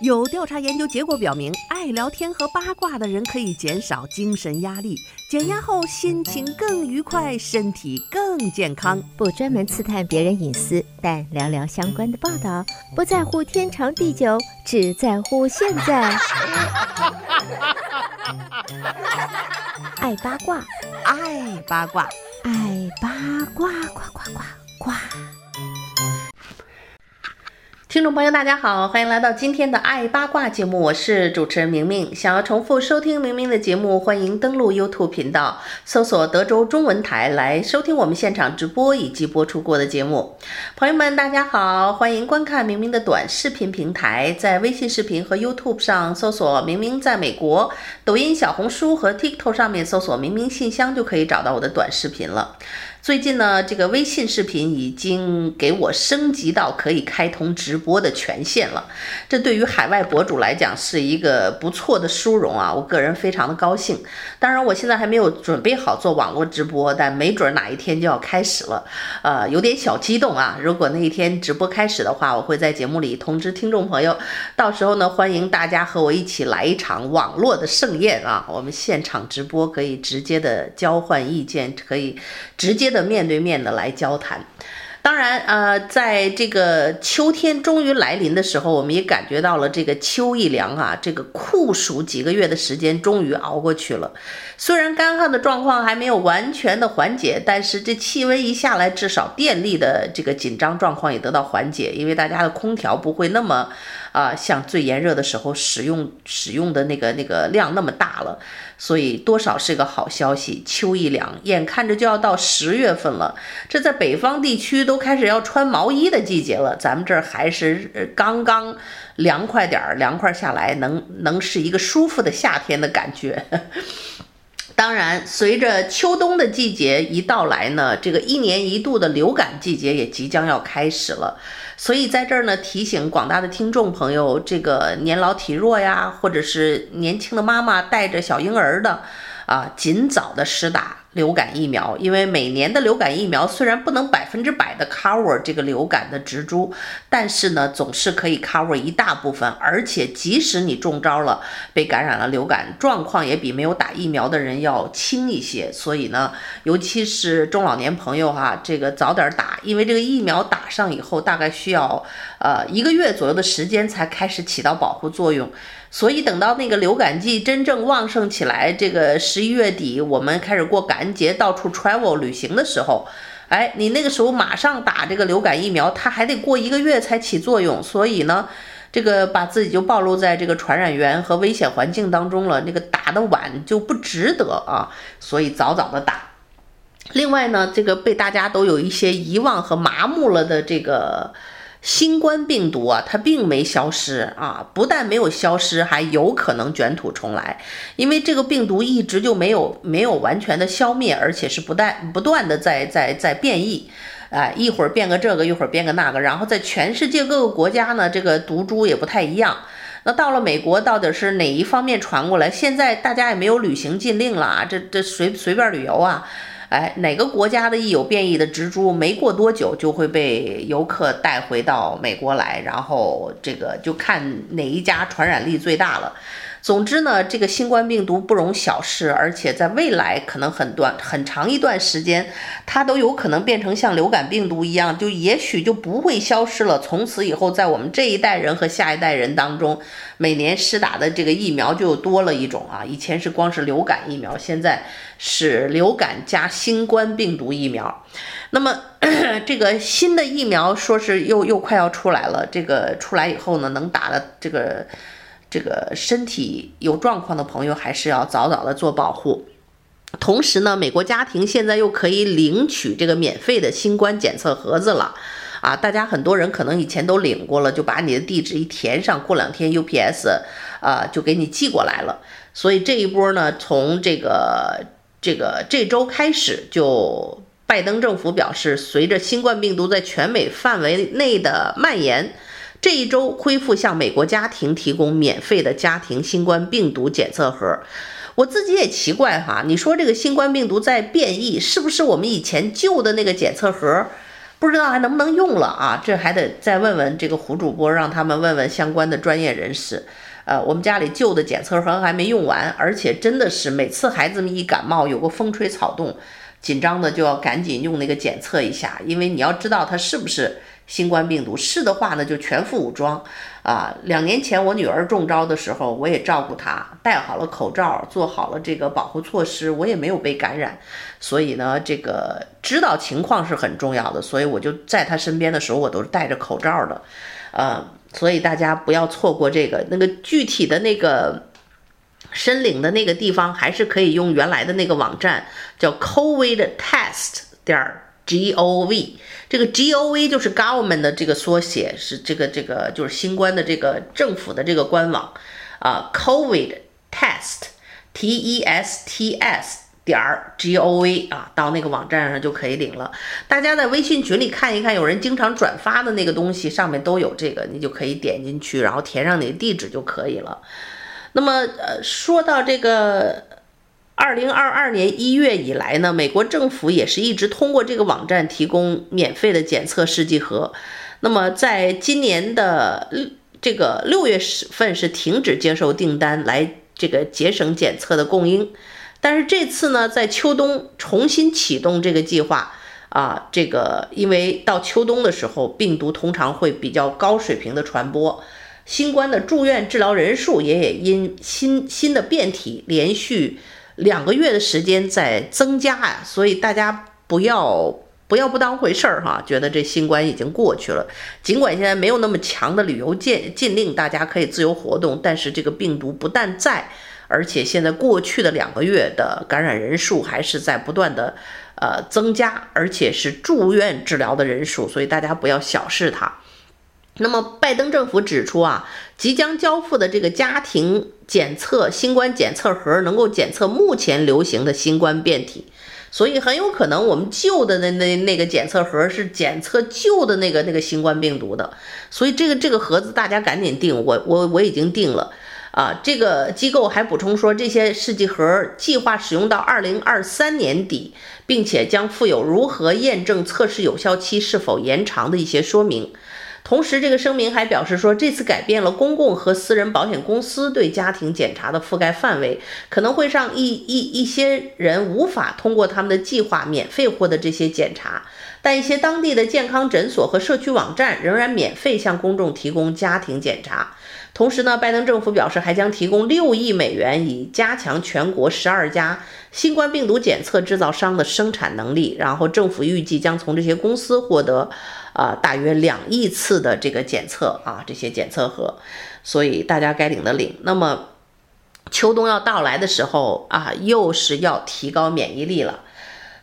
有调查研究结果表明，爱聊天和八卦的人可以减少精神压力，减压后心情更愉快，身体更健康。不专门刺探别人隐私，但聊聊相关的报道，不在乎天长地久，只在乎现在。爱八卦，爱八卦，爱八卦，呱呱呱呱。听众朋友，大家好，欢迎来到今天的爱八卦节目，我是主持人明明。想要重复收听明明的节目，欢迎登录 YouTube 频道，搜索德州中文台来收听我们现场直播以及播出过的节目。朋友们，大家好，欢迎观看明明的短视频平台，在微信视频和 YouTube 上搜索“明明在美国”，抖音、小红书和 TikTok 上面搜索“明明信箱”就可以找到我的短视频了。最近呢，这个微信视频已经给我升级到可以开通直播的权限了。这对于海外博主来讲是一个不错的殊荣啊，我个人非常的高兴。当然，我现在还没有准备好做网络直播，但没准哪一天就要开始了，呃，有点小激动啊。如果那一天直播开始的话，我会在节目里通知听众朋友，到时候呢，欢迎大家和我一起来一场网络的盛宴啊。我们现场直播可以直接的交换意见，可以直接的。面对面的来交谈，当然，呃，在这个秋天终于来临的时候，我们也感觉到了这个秋意凉啊，这个酷暑几个月的时间终于熬过去了。虽然干旱的状况还没有完全的缓解，但是这气温一下来，至少电力的这个紧张状况也得到缓解，因为大家的空调不会那么啊，像最炎热的时候使用使用的那个那个量那么大了。所以多少是个好消息，秋意凉，眼看着就要到十月份了。这在北方地区都开始要穿毛衣的季节了，咱们这儿还是刚刚凉快点儿，凉快下来能能是一个舒服的夏天的感觉。当然，随着秋冬的季节一到来呢，这个一年一度的流感季节也即将要开始了。所以在这儿呢，提醒广大的听众朋友，这个年老体弱呀，或者是年轻的妈妈带着小婴儿的，啊，尽早的施打。流感疫苗，因为每年的流感疫苗虽然不能百分之百的 cover 这个流感的植株，但是呢，总是可以 cover 一大部分，而且即使你中招了，被感染了流感，状况也比没有打疫苗的人要轻一些。所以呢，尤其是中老年朋友哈、这个早点打，因为这个疫苗打上以后，大概需要呃一个月左右的时间才开始起到保护作用。所以等到那个流感季真正旺盛起来，这个十一月底我们开始过感恩节，到处 travel 旅行的时候，哎，你那个时候马上打这个流感疫苗，它还得过一个月才起作用。所以呢，这个把自己就暴露在这个传染源和危险环境当中了。那个打的晚就不值得啊，所以早早的打。另外呢，这个被大家都有一些遗忘和麻木了的这个。新冠病毒啊，它并没消失啊，不但没有消失，还有可能卷土重来，因为这个病毒一直就没有没有完全的消灭，而且是不断不断的在在在变异，啊，一会儿变个这个，一会儿变个那个，然后在全世界各个国家呢，这个毒株也不太一样。那到了美国，到底是哪一方面传过来？现在大家也没有旅行禁令了啊，这这随随便旅游啊。哎，哪个国家的一有变异的植株，没过多久就会被游客带回到美国来，然后这个就看哪一家传染力最大了。总之呢，这个新冠病毒不容小视，而且在未来可能很短很长一段时间，它都有可能变成像流感病毒一样，就也许就不会消失了。从此以后，在我们这一代人和下一代人当中，每年施打的这个疫苗就多了一种啊。以前是光是流感疫苗，现在是流感加新冠病毒疫苗。那么 这个新的疫苗说是又又快要出来了，这个出来以后呢，能打的这个。这个身体有状况的朋友还是要早早的做保护。同时呢，美国家庭现在又可以领取这个免费的新冠检测盒子了啊！大家很多人可能以前都领过了，就把你的地址一填上，过两天 UPS 啊就给你寄过来了。所以这一波呢，从这个这个这周开始，就拜登政府表示，随着新冠病毒在全美范围内的蔓延。这一周恢复向美国家庭提供免费的家庭新冠病毒检测盒，我自己也奇怪哈，你说这个新冠病毒在变异，是不是我们以前旧的那个检测盒不知道还能不能用了啊？这还得再问问这个胡主播，让他们问问相关的专业人士。呃，我们家里旧的检测盒还没用完，而且真的是每次孩子们一感冒，有个风吹草动，紧张的就要赶紧用那个检测一下，因为你要知道它是不是新冠病毒。是的话呢，就全副武装。啊，两年前我女儿中招的时候，我也照顾她，戴好了口罩，做好了这个保护措施，我也没有被感染。所以呢，这个知道情况是很重要的。所以我就在她身边的时候，我都是戴着口罩的。呃，所以大家不要错过这个。那个具体的那个申领的那个地方，还是可以用原来的那个网站，叫 COVID Test 点 G O V，这个 G O V 就是 government 的这个缩写，是这个这个就是新冠的这个政府的这个官网啊，COVID test T E S T S 点 G O V 啊，到那个网站上就可以领了。大家在微信群里看一看，有人经常转发的那个东西上面都有这个，你就可以点进去，然后填上你的地址就可以了。那么呃，说到这个。二零二二年一月以来呢，美国政府也是一直通过这个网站提供免费的检测试剂盒。那么在今年的这个六月份是停止接受订单来这个节省检测的供应，但是这次呢，在秋冬重新启动这个计划啊，这个因为到秋冬的时候，病毒通常会比较高水平的传播，新冠的住院治疗人数也也因新新的变体连续。两个月的时间在增加啊，所以大家不要不要不当回事儿哈，觉得这新冠已经过去了。尽管现在没有那么强的旅游禁禁令，大家可以自由活动，但是这个病毒不但在，而且现在过去的两个月的感染人数还是在不断的呃增加，而且是住院治疗的人数，所以大家不要小视它。那么，拜登政府指出啊，即将交付的这个家庭检测新冠检测盒能够检测目前流行的新冠变体，所以很有可能我们旧的那那那个检测盒是检测旧的那个那个新冠病毒的，所以这个这个盒子大家赶紧订，我我我已经订了啊。这个机构还补充说，这些试剂盒计划使用到二零二三年底，并且将附有如何验证测试有效期是否延长的一些说明。同时，这个声明还表示说，这次改变了公共和私人保险公司对家庭检查的覆盖范围，可能会让一一一些人无法通过他们的计划免费获得这些检查，但一些当地的健康诊所和社区网站仍然免费向公众提供家庭检查。同时呢，拜登政府表示还将提供六亿美元，以加强全国十二家新冠病毒检测制造商的生产能力。然后，政府预计将从这些公司获得。啊，大约两亿次的这个检测啊，这些检测盒，所以大家该领的领。那么秋冬要到来的时候啊，又是要提高免疫力了。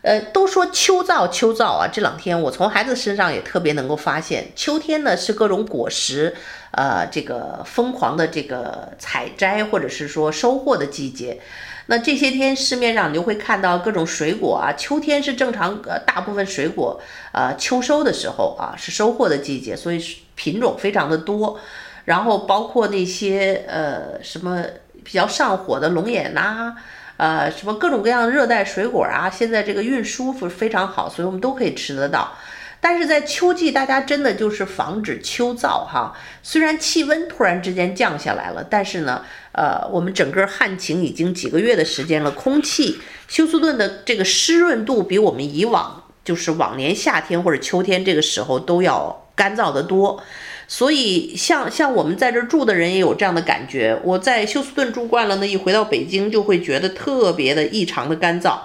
呃，都说秋燥秋燥啊，这两天我从孩子身上也特别能够发现，秋天呢是各种果实，呃，这个疯狂的这个采摘或者是说收获的季节。那这些天市面上你就会看到各种水果啊，秋天是正常呃大部分水果呃秋收的时候啊，是收获的季节，所以品种非常的多，然后包括那些呃什么比较上火的龙眼呐，呃什么各种各样的热带水果啊，现在这个运输非常好，所以我们都可以吃得到。但是在秋季，大家真的就是防止秋燥哈。虽然气温突然之间降下来了，但是呢，呃，我们整个旱情已经几个月的时间了，空气休斯顿的这个湿润度比我们以往就是往年夏天或者秋天这个时候都要干燥得多。所以像像我们在这住的人也有这样的感觉。我在休斯顿住惯了，呢一回到北京就会觉得特别的异常的干燥。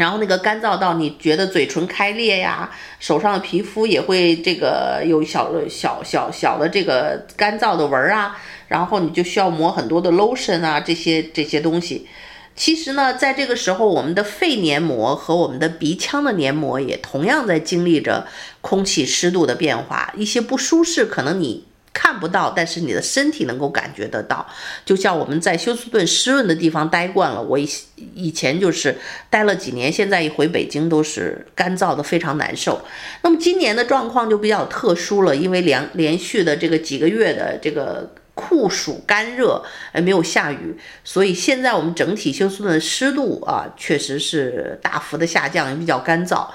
然后那个干燥到你觉得嘴唇开裂呀，手上的皮肤也会这个有小小小小的这个干燥的纹啊，然后你就需要抹很多的 lotion 啊，这些这些东西。其实呢，在这个时候，我们的肺黏膜和我们的鼻腔的黏膜也同样在经历着空气湿度的变化，一些不舒适，可能你。看不到，但是你的身体能够感觉得到。就像我们在休斯顿湿润的地方待惯了，我以以前就是待了几年，现在一回北京都是干燥的非常难受。那么今年的状况就比较特殊了，因为连连续的这个几个月的这个酷暑干热，哎，没有下雨，所以现在我们整体休斯顿的湿度啊，确实是大幅的下降，也比较干燥。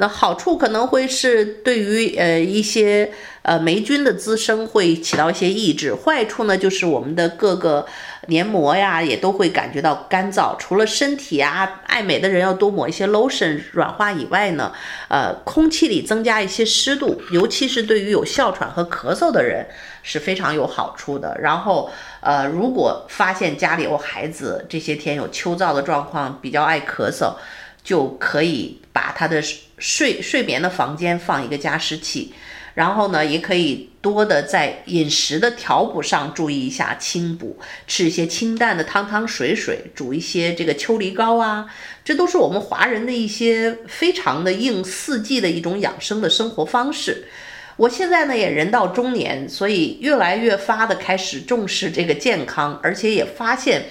那好处可能会是对于呃一些呃霉菌的滋生会起到一些抑制，坏处呢就是我们的各个黏膜呀也都会感觉到干燥。除了身体啊爱美的人要多抹一些 lotion 软化以外呢，呃空气里增加一些湿度，尤其是对于有哮喘和咳嗽的人是非常有好处的。然后呃如果发现家里有孩子这些天有秋燥的状况，比较爱咳嗽。就可以把他的睡睡眠的房间放一个加湿器，然后呢，也可以多的在饮食的调补上注意一下清补，吃一些清淡的汤汤水水，煮一些这个秋梨膏啊，这都是我们华人的一些非常的应四季的一种养生的生活方式。我现在呢也人到中年，所以越来越发的开始重视这个健康，而且也发现，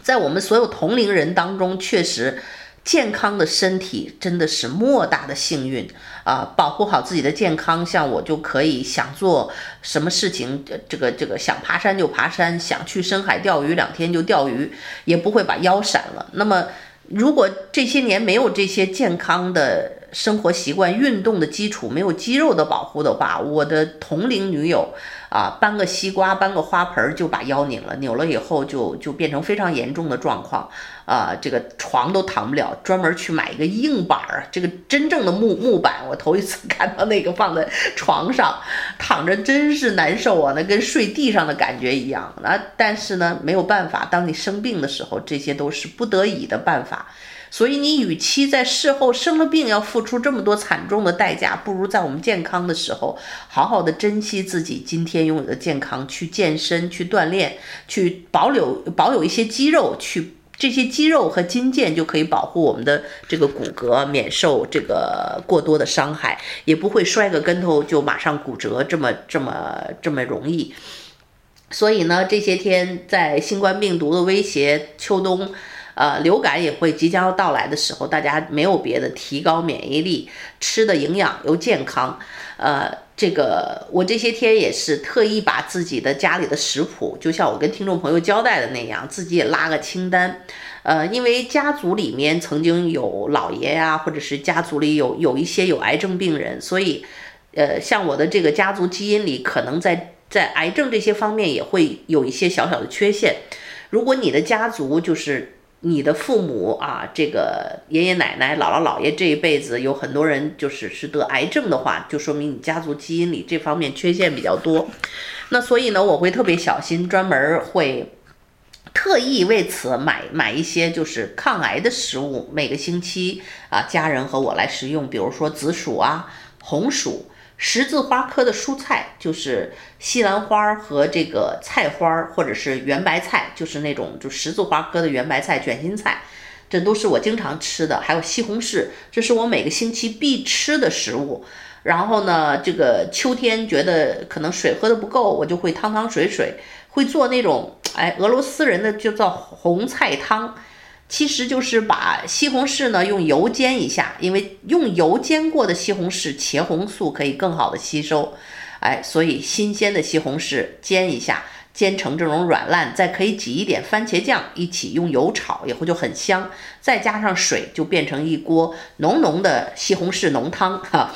在我们所有同龄人当中，确实。健康的身体真的是莫大的幸运啊！保护好自己的健康，像我就可以想做什么事情，这个这个想爬山就爬山，想去深海钓鱼两天就钓鱼，也不会把腰闪了。那么，如果这些年没有这些健康的生活习惯、运动的基础，没有肌肉的保护的话，我的同龄女友。啊，搬个西瓜，搬个花盆就把腰拧了，扭了以后就就变成非常严重的状况，啊，这个床都躺不了，专门去买一个硬板儿，这个真正的木木板，我头一次看到那个放在床上躺着，真是难受啊，那跟睡地上的感觉一样。那但是呢，没有办法，当你生病的时候，这些都是不得已的办法。所以你与其在事后生了病要付出这么多惨重的代价，不如在我们健康的时候，好好的珍惜自己今天拥有的健康，去健身，去锻炼，去保留 保有一些肌肉，去这些肌肉和筋腱就可以保护我们的这个骨骼，免受这个过多的伤害，也不会摔个跟头就马上骨折这么这么这么容易。所以呢，这些天在新冠病毒的威胁，秋冬。呃，流感也会即将要到来的时候，大家没有别的，提高免疫力，吃的营养又健康。呃，这个我这些天也是特意把自己的家里的食谱，就像我跟听众朋友交代的那样，自己也拉个清单。呃，因为家族里面曾经有老爷呀、或者是家族里有有一些有癌症病人，所以，呃，像我的这个家族基因里，可能在在癌症这些方面也会有一些小小的缺陷。如果你的家族就是。你的父母啊，这个爷爷奶奶、姥姥姥爷这一辈子有很多人就是是得癌症的话，就说明你家族基因里这方面缺陷比较多。那所以呢，我会特别小心，专门会特意为此买买一些就是抗癌的食物，每个星期啊，家人和我来食用，比如说紫薯啊、红薯。十字花科的蔬菜就是西兰花和这个菜花，或者是圆白菜，就是那种就十字花科的圆白菜、卷心菜，这都是我经常吃的。还有西红柿，这是我每个星期必吃的食物。然后呢，这个秋天觉得可能水喝的不够，我就会汤汤水水，会做那种哎俄罗斯人的就叫红菜汤。其实就是把西红柿呢用油煎一下，因为用油煎过的西红柿茄红素可以更好的吸收，哎，所以新鲜的西红柿煎一下，煎成这种软烂，再可以挤一点番茄酱一起用油炒，以后就很香，再加上水就变成一锅浓浓的西红柿浓汤哈。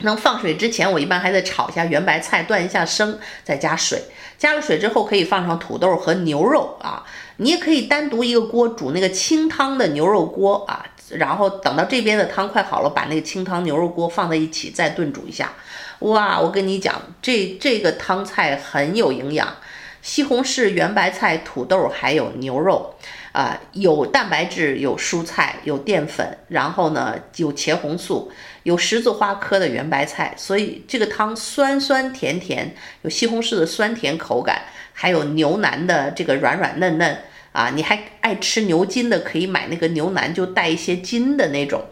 那放水之前，我一般还得炒一下圆白菜，断一下生，再加水。加了水之后，可以放上土豆和牛肉啊。你也可以单独一个锅煮那个清汤的牛肉锅啊，然后等到这边的汤快好了，把那个清汤牛肉锅放在一起再炖煮一下。哇，我跟你讲，这这个汤菜很有营养，西红柿、圆白菜、土豆还有牛肉。啊，有蛋白质，有蔬菜，有淀粉，然后呢，有茄红素，有十字花科的圆白菜，所以这个汤酸酸甜甜，有西红柿的酸甜口感，还有牛腩的这个软软嫩嫩啊，你还爱吃牛筋的，可以买那个牛腩，就带一些筋的那种，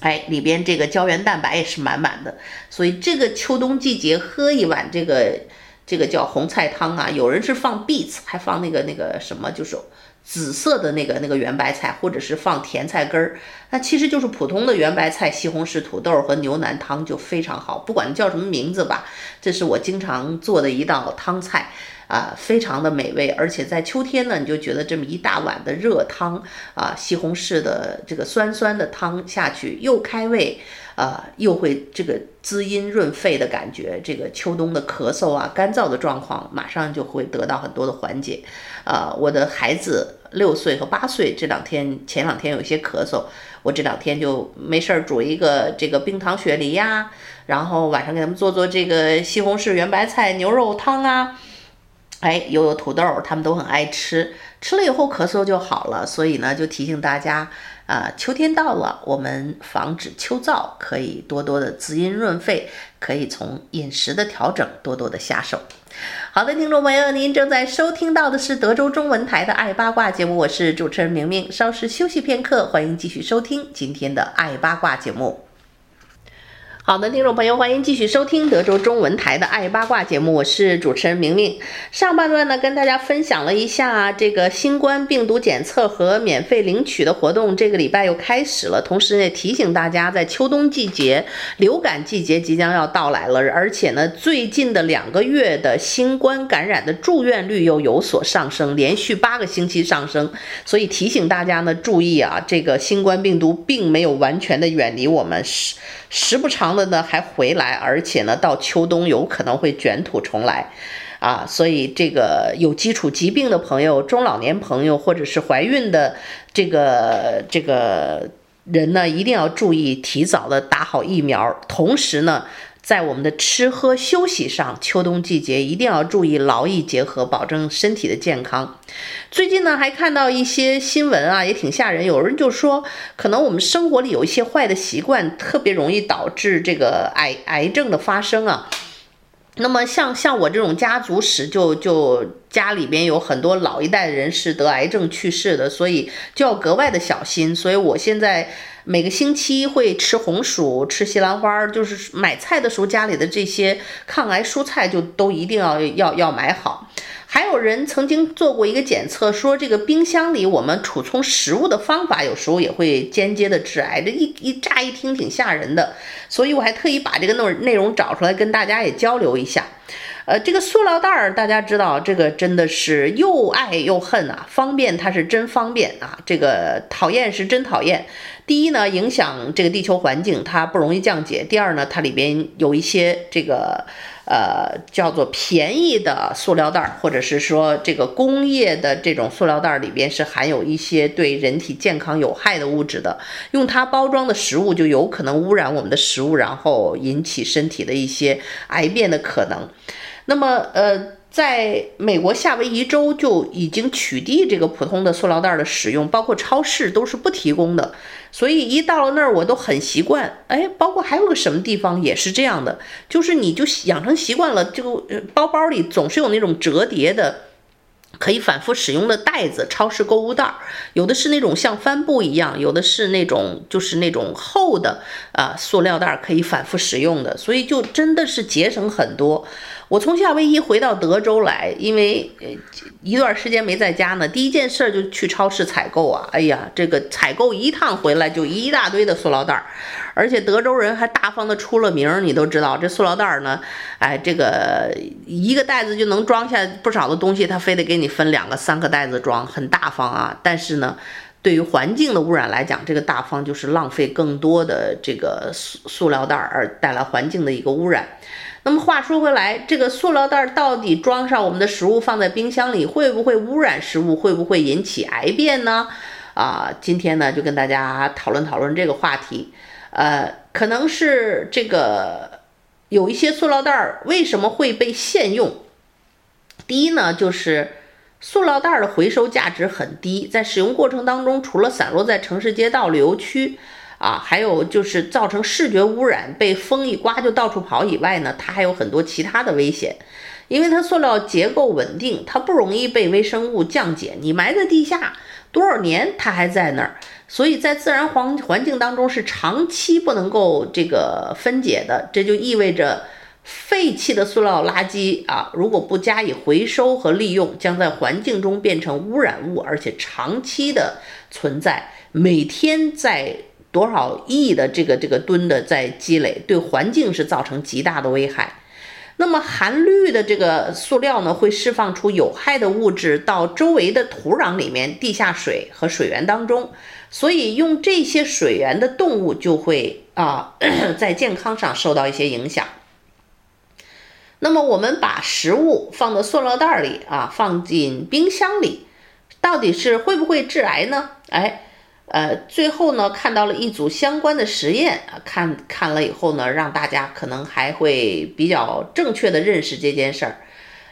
哎，里边这个胶原蛋白也是满满的，所以这个秋冬季节喝一碗这个这个叫红菜汤啊，有人是放 beets，还放那个那个什么，就是。紫色的那个那个圆白菜，或者是放甜菜根儿，那其实就是普通的圆白菜、西红柿、土豆和牛腩汤就非常好，不管叫什么名字吧，这是我经常做的一道汤菜。啊，非常的美味，而且在秋天呢，你就觉得这么一大碗的热汤啊，西红柿的这个酸酸的汤下去，又开胃，啊，又会这个滋阴润肺的感觉，这个秋冬的咳嗽啊、干燥的状况，马上就会得到很多的缓解。啊，我的孩子六岁和八岁这两天，前两天有些咳嗽，我这两天就没事儿煮一个这个冰糖雪梨呀，然后晚上给他们做做这个西红柿圆白菜牛肉汤啊。哎，又有土豆，他们都很爱吃，吃了以后咳嗽就好了。所以呢，就提醒大家，啊、秋天到了，我们防止秋燥，可以多多的滋阴润肺，可以从饮食的调整多多的下手。好的，听众朋友，您正在收听到的是德州中文台的《爱八卦》节目，我是主持人明明。稍事休息片刻，欢迎继续收听今天的《爱八卦》节目。好的，听众朋友，欢迎继续收听德州中文台的《爱八卦》节目，我是主持人明明。上半段呢，跟大家分享了一下这个新冠病毒检测和免费领取的活动，这个礼拜又开始了。同时呢，也提醒大家，在秋冬季节，流感季节即将要到来了，而且呢，最近的两个月的新冠感染的住院率又有所上升，连续八个星期上升，所以提醒大家呢，注意啊，这个新冠病毒并没有完全的远离我们，时时不常。的呢还回来，而且呢到秋冬有可能会卷土重来，啊，所以这个有基础疾病的朋友、中老年朋友或者是怀孕的这个这个人呢，一定要注意提早的打好疫苗，同时呢。在我们的吃喝休息上，秋冬季节一定要注意劳逸结合，保证身体的健康。最近呢，还看到一些新闻啊，也挺吓人。有人就说，可能我们生活里有一些坏的习惯，特别容易导致这个癌癌症的发生啊。那么像像我这种家族史就，就家里边有很多老一代的人是得癌症去世的，所以就要格外的小心。所以我现在。每个星期会吃红薯，吃西兰花，就是买菜的时候家里的这些抗癌蔬菜就都一定要要要买好。还有人曾经做过一个检测，说这个冰箱里我们储存食物的方法有时候也会间接的致癌，这一一乍一听挺吓人的，所以我还特意把这个内内容找出来跟大家也交流一下。呃，这个塑料袋儿，大家知道，这个真的是又爱又恨啊！方便它是真方便啊，这个讨厌是真讨厌。第一呢，影响这个地球环境，它不容易降解；第二呢，它里边有一些这个呃叫做便宜的塑料袋，或者是说这个工业的这种塑料袋里边是含有一些对人体健康有害的物质的，用它包装的食物就有可能污染我们的食物，然后引起身体的一些癌变的可能。那么，呃，在美国夏威夷州就已经取缔这个普通的塑料袋的使用，包括超市都是不提供的。所以一到了那儿，我都很习惯。哎，包括还有个什么地方也是这样的，就是你就养成习惯了，就包包里总是有那种折叠的。可以反复使用的袋子，超市购物袋，有的是那种像帆布一样，有的是那种就是那种厚的啊、塑料袋，可以反复使用的，所以就真的是节省很多。我从夏威夷回到德州来，因为呃一段时间没在家呢，第一件事就去超市采购啊，哎呀，这个采购一趟回来就一大堆的塑料袋儿。而且德州人还大方的出了名，你都知道这塑料袋儿呢，哎，这个一个袋子就能装下不少的东西，他非得给你分两个、三个袋子装，很大方啊。但是呢，对于环境的污染来讲，这个大方就是浪费更多的这个塑塑料袋，而带来环境的一个污染。那么话说回来，这个塑料袋到底装上我们的食物放在冰箱里，会不会污染食物？会不会引起癌变呢？啊，今天呢就跟大家讨论讨论这个话题。呃，可能是这个有一些塑料袋为什么会被限用？第一呢，就是塑料袋的回收价值很低，在使用过程当中，除了散落在城市街道、旅游区啊，还有就是造成视觉污染，被风一刮就到处跑以外呢，它还有很多其他的危险。因为它塑料结构稳定，它不容易被微生物降解，你埋在地下多少年它还在那儿。所以在自然环环境当中是长期不能够这个分解的，这就意味着废弃的塑料垃圾啊，如果不加以回收和利用，将在环境中变成污染物，而且长期的存在，每天在多少亿的这个这个吨的在积累，对环境是造成极大的危害。那么含氯的这个塑料呢，会释放出有害的物质到周围的土壤里面、地下水和水源当中，所以用这些水源的动物就会啊，在健康上受到一些影响。那么我们把食物放到塑料袋里啊，放进冰箱里，到底是会不会致癌呢？哎，呃，最后呢，看到了一组相关的实验啊，看看了以后呢，让大家可能还会比较正确的认识这件事儿。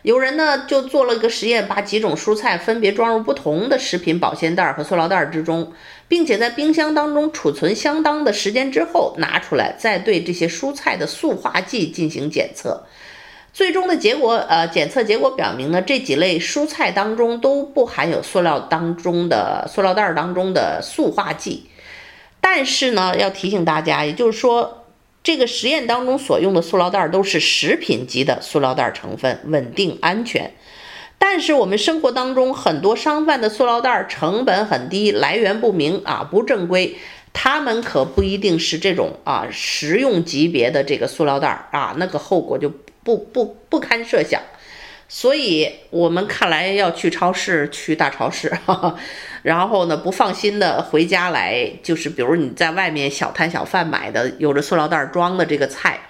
有人呢就做了一个实验，把几种蔬菜分别装入不同的食品保鲜袋和塑料袋之中，并且在冰箱当中储存相当的时间之后拿出来，再对这些蔬菜的塑化剂进行检测。最终的结果，呃，检测结果表明呢，这几类蔬菜当中都不含有塑料当中的塑料袋当中的塑化剂。但是呢，要提醒大家，也就是说，这个实验当中所用的塑料袋都是食品级的塑料袋成分，稳定安全。但是我们生活当中很多商贩的塑料袋成本很低，来源不明啊，不正规，他们可不一定是这种啊食用级别的这个塑料袋啊，那个后果就。不不不堪设想，所以我们看来要去超市，去大超市，然后呢，不放心的回家来，就是比如你在外面小摊小贩买的，有着塑料袋装的这个菜，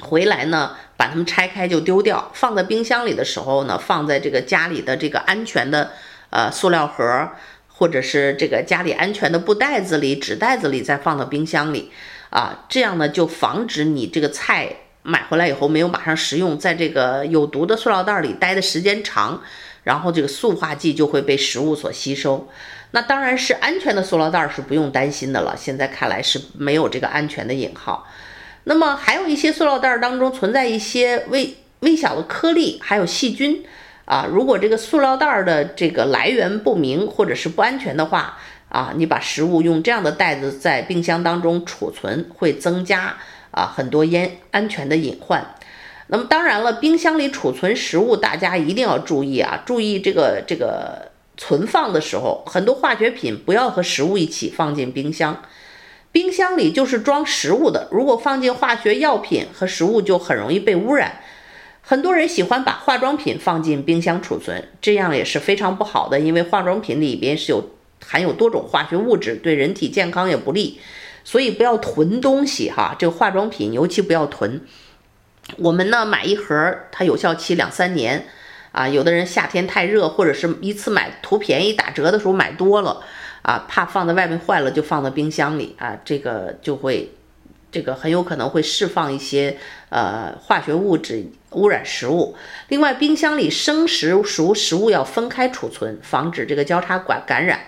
回来呢，把它们拆开就丢掉，放在冰箱里的时候呢，放在这个家里的这个安全的呃塑料盒，或者是这个家里安全的布袋子里、纸袋子里，再放到冰箱里，啊，这样呢就防止你这个菜。买回来以后没有马上食用，在这个有毒的塑料袋里待的时间长，然后这个塑化剂就会被食物所吸收。那当然是安全的塑料袋是不用担心的了。现在看来是没有这个安全的引号。那么还有一些塑料袋当中存在一些微微小的颗粒，还有细菌啊。如果这个塑料袋的这个来源不明或者是不安全的话啊，你把食物用这样的袋子在冰箱当中储存，会增加。啊，很多烟安全的隐患。那么当然了，冰箱里储存食物，大家一定要注意啊，注意这个这个存放的时候，很多化学品不要和食物一起放进冰箱。冰箱里就是装食物的，如果放进化学药品和食物，就很容易被污染。很多人喜欢把化妆品放进冰箱储存，这样也是非常不好的，因为化妆品里边是有含有多种化学物质，对人体健康也不利。所以不要囤东西哈，这个化妆品尤其不要囤。我们呢买一盒，它有效期两三年啊。有的人夏天太热，或者是一次买图便宜打折的时候买多了啊，怕放在外面坏了，就放在冰箱里啊，这个就会这个很有可能会释放一些呃化学物质污染食物。另外，冰箱里生食熟食物要分开储存，防止这个交叉管感染。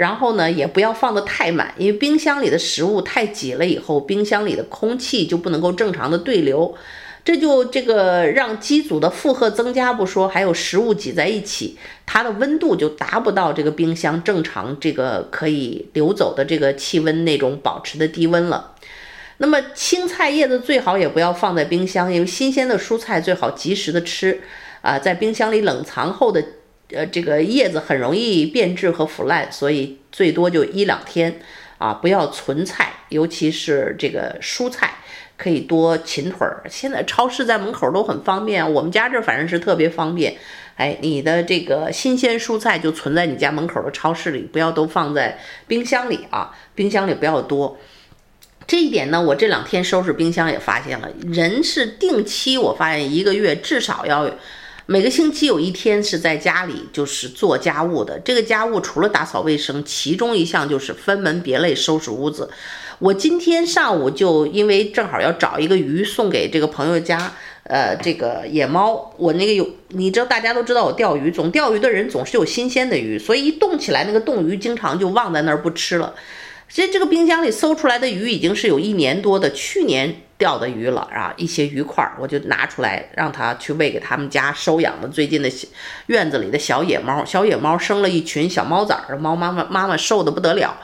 然后呢，也不要放得太满，因为冰箱里的食物太挤了以后，冰箱里的空气就不能够正常的对流，这就这个让机组的负荷增加不说，还有食物挤在一起，它的温度就达不到这个冰箱正常这个可以流走的这个气温那种保持的低温了。那么青菜叶子最好也不要放在冰箱，因为新鲜的蔬菜最好及时的吃啊，在冰箱里冷藏后的。呃，这个叶子很容易变质和腐烂，所以最多就一两天啊，不要存菜，尤其是这个蔬菜，可以多勤腿儿。现在超市在门口都很方便，我们家这反正是特别方便。哎，你的这个新鲜蔬菜就存在你家门口的超市里，不要都放在冰箱里啊，冰箱里不要多。这一点呢，我这两天收拾冰箱也发现了，人是定期，我发现一个月至少要。每个星期有一天是在家里就是做家务的。这个家务除了打扫卫生，其中一项就是分门别类收拾屋子。我今天上午就因为正好要找一个鱼送给这个朋友家，呃，这个野猫。我那个有，你知道大家都知道我钓鱼，总钓鱼的人总是有新鲜的鱼，所以一冻起来那个冻鱼经常就忘在那儿不吃了。其实这个冰箱里搜出来的鱼已经是有一年多的，去年。钓的鱼了啊，一些鱼块儿我就拿出来让他去喂给他们家收养的最近的院子里的小野猫。小野猫生了一群小猫崽儿，猫妈妈妈妈瘦得不得了，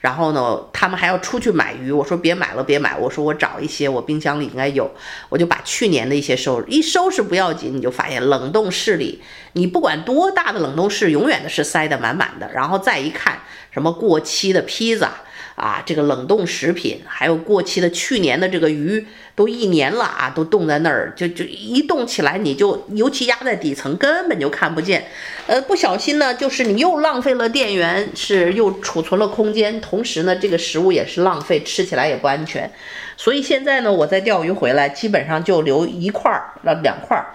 然后呢，他们还要出去买鱼，我说别买了，别买，我说我找一些，我冰箱里应该有，我就把去年的一些收拾，一收拾不要紧，你就发现冷冻室里，你不管多大的冷冻室，永远的是塞得满满的，然后再一看，什么过期的披萨。啊，这个冷冻食品，还有过期的去年的这个鱼，都一年了啊，都冻在那儿，就就一冻起来，你就尤其压在底层，根本就看不见。呃，不小心呢，就是你又浪费了电源，是又储存了空间，同时呢，这个食物也是浪费，吃起来也不安全。所以现在呢，我在钓鱼回来，基本上就留一块儿，那两块儿，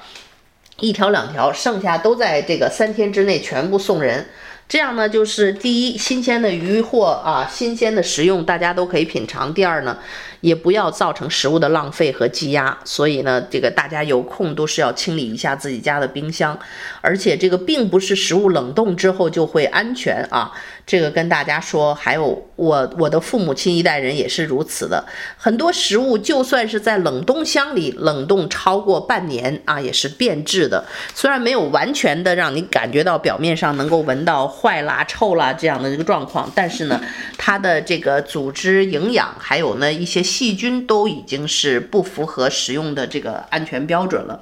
一条两条，剩下都在这个三天之内全部送人。这样呢，就是第一，新鲜的鱼货啊，新鲜的食用，大家都可以品尝。第二呢，也不要造成食物的浪费和积压。所以呢，这个大家有空都是要清理一下自己家的冰箱。而且这个并不是食物冷冻之后就会安全啊。这个跟大家说，还有我我的父母亲一代人也是如此的。很多食物就算是在冷冻箱里冷冻超过半年啊，也是变质的。虽然没有完全的让你感觉到表面上能够闻到。坏啦、臭啦这样的一个状况，但是呢，它的这个组织营养，还有呢一些细菌都已经是不符合食用的这个安全标准了。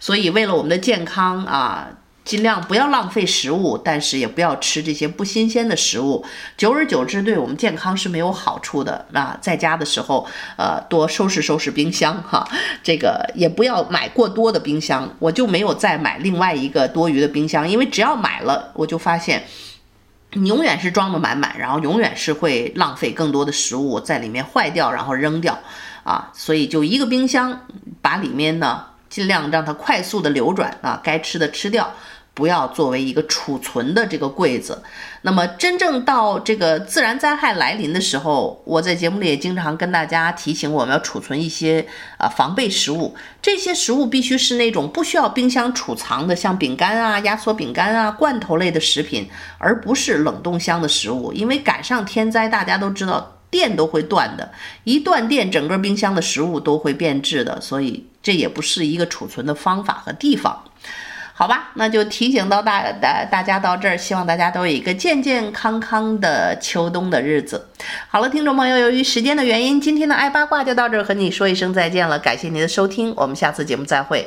所以为了我们的健康啊，尽量不要浪费食物，但是也不要吃这些不新鲜的食物。久而久之，对我们健康是没有好处的。那在家的时候，呃，多收拾收拾冰箱哈，这个也不要买过多的冰箱。我就没有再买另外一个多余的冰箱，因为只要买了，我就发现。你永远是装的满满，然后永远是会浪费更多的食物在里面坏掉，然后扔掉，啊，所以就一个冰箱，把里面呢尽量让它快速的流转啊，该吃的吃掉。不要作为一个储存的这个柜子。那么真正到这个自然灾害来临的时候，我在节目里也经常跟大家提醒，我们要储存一些啊防备食物。这些食物必须是那种不需要冰箱储藏的，像饼干啊、压缩饼干啊、罐头类的食品，而不是冷冻箱的食物。因为赶上天灾，大家都知道电都会断的，一断电，整个冰箱的食物都会变质的，所以这也不是一个储存的方法和地方。好吧，那就提醒到大大大家到这儿，希望大家都有一个健健康康的秋冬的日子。好了，听众朋友，由于时间的原因，今天的爱八卦就到这儿，和你说一声再见了。感谢您的收听，我们下次节目再会。